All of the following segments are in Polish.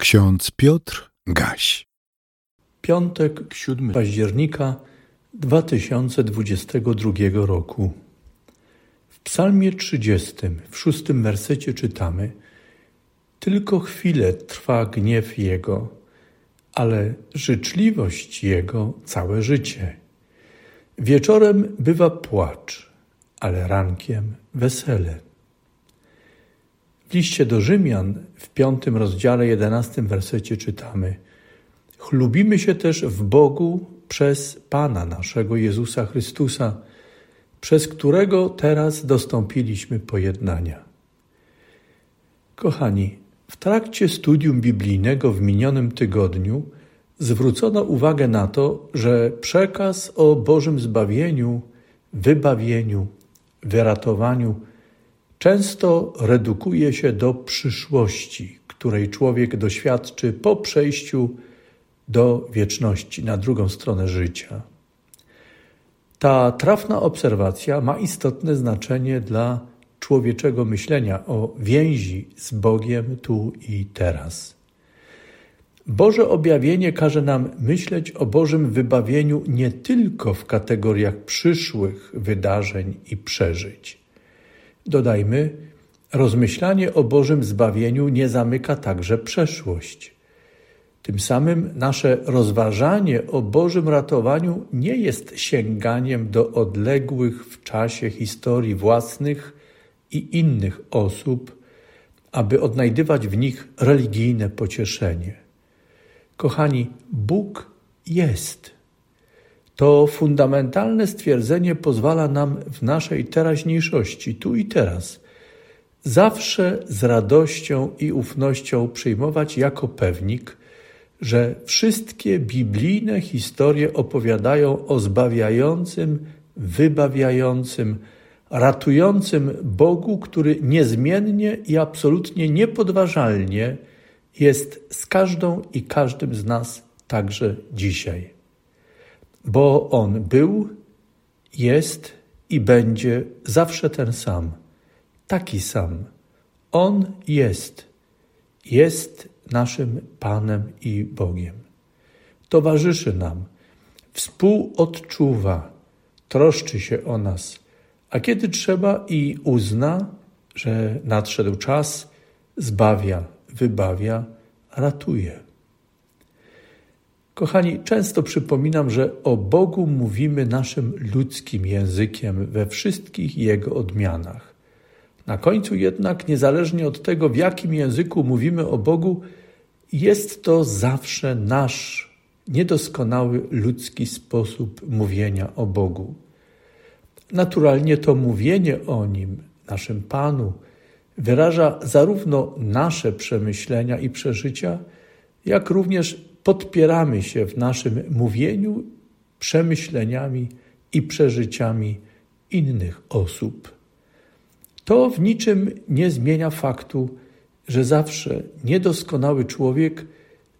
Ksiądz Piotr Gaś. Piątek, 7 października 2022 roku. W Psalmie 30, w szóstym wersecie czytamy: Tylko chwilę trwa gniew Jego, ale życzliwość Jego całe życie. Wieczorem bywa płacz, ale rankiem wesele. W liście do Rzymian w piątym rozdziale, jedenastym wersecie czytamy: Chlubimy się też w Bogu przez Pana naszego Jezusa Chrystusa, przez którego teraz dostąpiliśmy pojednania. Kochani, w trakcie studium biblijnego w minionym tygodniu zwrócono uwagę na to, że przekaz o Bożym zbawieniu, wybawieniu, wyratowaniu często redukuje się do przyszłości, której człowiek doświadczy po przejściu do wieczności, na drugą stronę życia. Ta trafna obserwacja ma istotne znaczenie dla człowieczego myślenia o więzi z Bogiem tu i teraz. Boże objawienie każe nam myśleć o Bożym wybawieniu nie tylko w kategoriach przyszłych wydarzeń i przeżyć. Dodajmy, rozmyślanie o Bożym zbawieniu nie zamyka także przeszłość. Tym samym nasze rozważanie o Bożym ratowaniu nie jest sięganiem do odległych w czasie historii własnych i innych osób, aby odnajdywać w nich religijne pocieszenie. Kochani, Bóg jest. To fundamentalne stwierdzenie pozwala nam w naszej teraźniejszości, tu i teraz, zawsze z radością i ufnością przyjmować jako pewnik, że wszystkie biblijne historie opowiadają o zbawiającym, wybawiającym, ratującym Bogu, który niezmiennie i absolutnie niepodważalnie jest z każdą i każdym z nas także dzisiaj bo On był, jest i będzie zawsze ten sam, taki sam. On jest, jest naszym Panem i Bogiem. Towarzyszy nam, współodczuwa, troszczy się o nas, a kiedy trzeba i uzna, że nadszedł czas, zbawia, wybawia, ratuje. Kochani, często przypominam, że o Bogu mówimy naszym ludzkim językiem we wszystkich jego odmianach. Na końcu jednak, niezależnie od tego, w jakim języku mówimy o Bogu, jest to zawsze nasz niedoskonały ludzki sposób mówienia o Bogu. Naturalnie to mówienie o Nim, naszym Panu, wyraża zarówno nasze przemyślenia i przeżycia, jak również podpieramy się w naszym mówieniu przemyśleniami i przeżyciami innych osób. To w niczym nie zmienia faktu, że zawsze niedoskonały człowiek,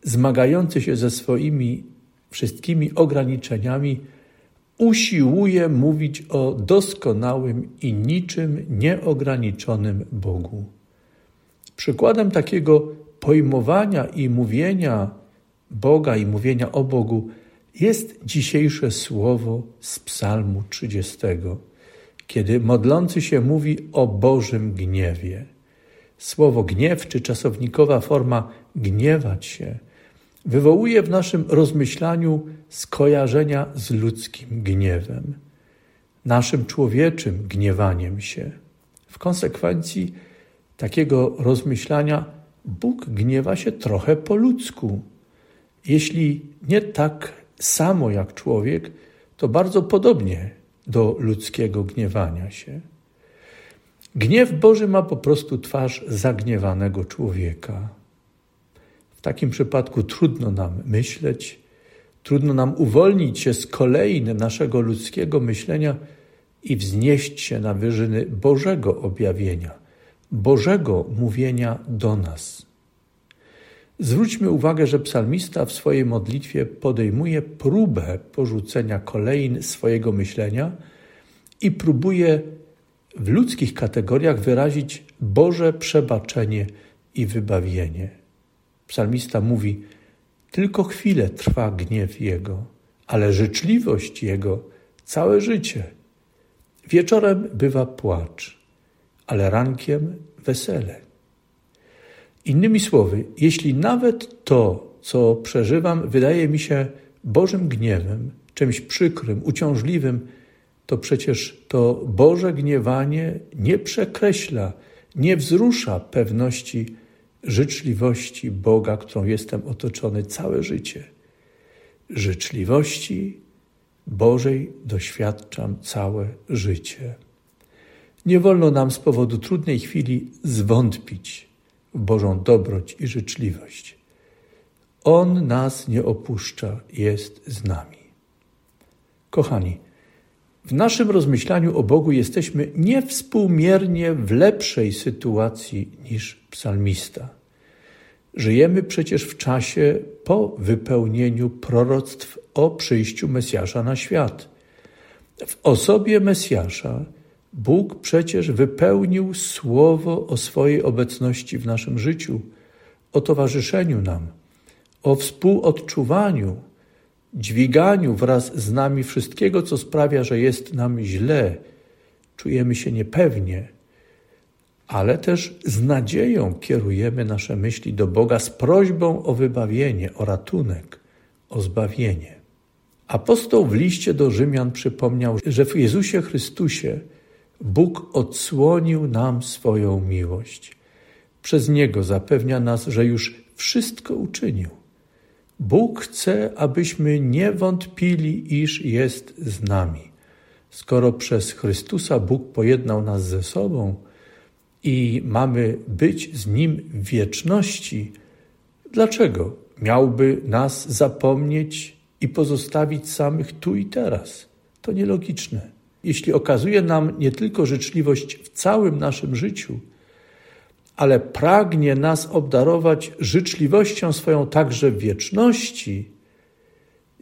zmagający się ze swoimi wszystkimi ograniczeniami, usiłuje mówić o doskonałym i niczym nieograniczonym Bogu. Przykładem takiego pojmowania i mówienia Boga i mówienia o Bogu jest dzisiejsze słowo z Psalmu 30, kiedy modlący się mówi o Bożym gniewie. Słowo gniew, czy czasownikowa forma gniewać się, wywołuje w naszym rozmyślaniu skojarzenia z ludzkim gniewem, naszym człowieczym gniewaniem się. W konsekwencji takiego rozmyślania Bóg gniewa się trochę po ludzku jeśli nie tak samo jak człowiek, to bardzo podobnie do ludzkiego gniewania się. Gniew Boży ma po prostu twarz zagniewanego człowieka. W takim przypadku trudno nam myśleć, trudno nam uwolnić się z kolei naszego ludzkiego myślenia i wznieść się na wyżyny Bożego objawienia, Bożego mówienia do nas. Zwróćmy uwagę, że psalmista w swojej modlitwie podejmuje próbę porzucenia kolejn swojego myślenia i próbuje w ludzkich kategoriach wyrazić Boże przebaczenie i wybawienie. Psalmista mówi: Tylko chwilę trwa gniew Jego, ale życzliwość Jego całe życie. Wieczorem bywa płacz, ale rankiem wesele. Innymi słowy, jeśli nawet to, co przeżywam, wydaje mi się Bożym gniewem, czymś przykrym, uciążliwym, to przecież to Boże gniewanie nie przekreśla, nie wzrusza pewności życzliwości Boga, którą jestem otoczony całe życie. Życzliwości Bożej doświadczam całe życie. Nie wolno nam z powodu trudnej chwili zwątpić Bożą dobroć i życzliwość. On nas nie opuszcza, jest z nami. Kochani, w naszym rozmyślaniu o Bogu jesteśmy niewspółmiernie w lepszej sytuacji niż psalmista. Żyjemy przecież w czasie po wypełnieniu proroctw o przyjściu Mesjasza na świat. W osobie Mesjasza Bóg przecież wypełnił słowo o swojej obecności w naszym życiu, o towarzyszeniu nam, o współodczuwaniu, dźwiganiu wraz z nami wszystkiego, co sprawia, że jest nam źle, czujemy się niepewnie, ale też z nadzieją kierujemy nasze myśli do Boga z prośbą o wybawienie, o ratunek, o zbawienie. Apostoł w liście do Rzymian przypomniał, że w Jezusie Chrystusie Bóg odsłonił nam swoją miłość. Przez Niego zapewnia nas, że już wszystko uczynił. Bóg chce, abyśmy nie wątpili, iż jest z nami. Skoro przez Chrystusa Bóg pojednał nas ze sobą i mamy być z Nim w wieczności, dlaczego miałby nas zapomnieć i pozostawić samych tu i teraz? To nielogiczne. Jeśli okazuje nam nie tylko życzliwość w całym naszym życiu, ale pragnie nas obdarować życzliwością swoją także w wieczności,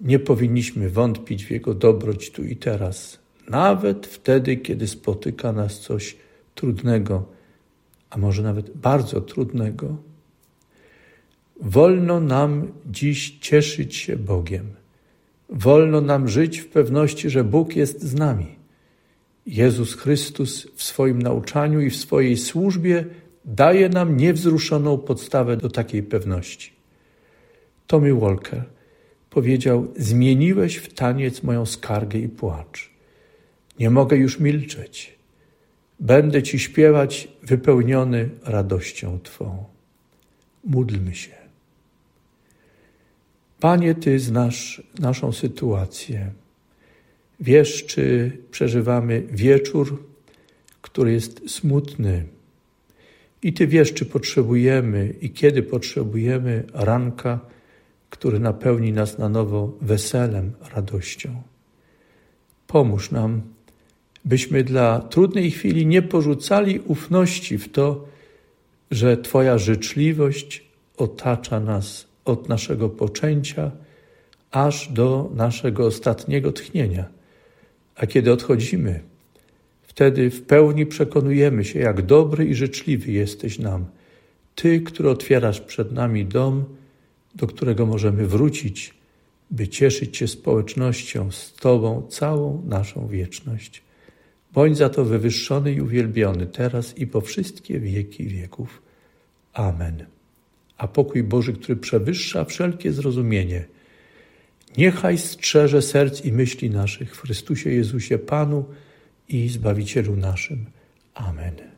nie powinniśmy wątpić w Jego dobroć tu i teraz, nawet wtedy, kiedy spotyka nas coś trudnego, a może nawet bardzo trudnego. Wolno nam dziś cieszyć się Bogiem. Wolno nam żyć w pewności, że Bóg jest z nami. Jezus Chrystus w swoim nauczaniu i w swojej służbie daje nam niewzruszoną podstawę do takiej pewności. Tommy Walker powiedział: Zmieniłeś w taniec moją skargę i płacz. Nie mogę już milczeć. Będę ci śpiewać wypełniony radością Twą. Módlmy się. Panie, Ty znasz naszą sytuację. Wiesz, czy przeżywamy wieczór, który jest smutny, i Ty wiesz, czy potrzebujemy i kiedy potrzebujemy ranka, który napełni nas na nowo weselem, radością. Pomóż nam, byśmy dla trudnej chwili nie porzucali ufności w to, że Twoja życzliwość otacza nas od naszego poczęcia aż do naszego ostatniego tchnienia. A kiedy odchodzimy, Wtedy w pełni przekonujemy się, jak dobry i życzliwy jesteś nam. Ty, który otwierasz przed nami dom, do którego możemy wrócić, by cieszyć się społecznością z Tobą całą naszą wieczność. Bądź za to wywyższony i uwielbiony teraz i po wszystkie wieki wieków. Amen. A pokój Boży, który przewyższa wszelkie zrozumienie, niechaj strzeże serc i myśli naszych w Chrystusie Jezusie Panu, i Zbawicielu naszym. Amen.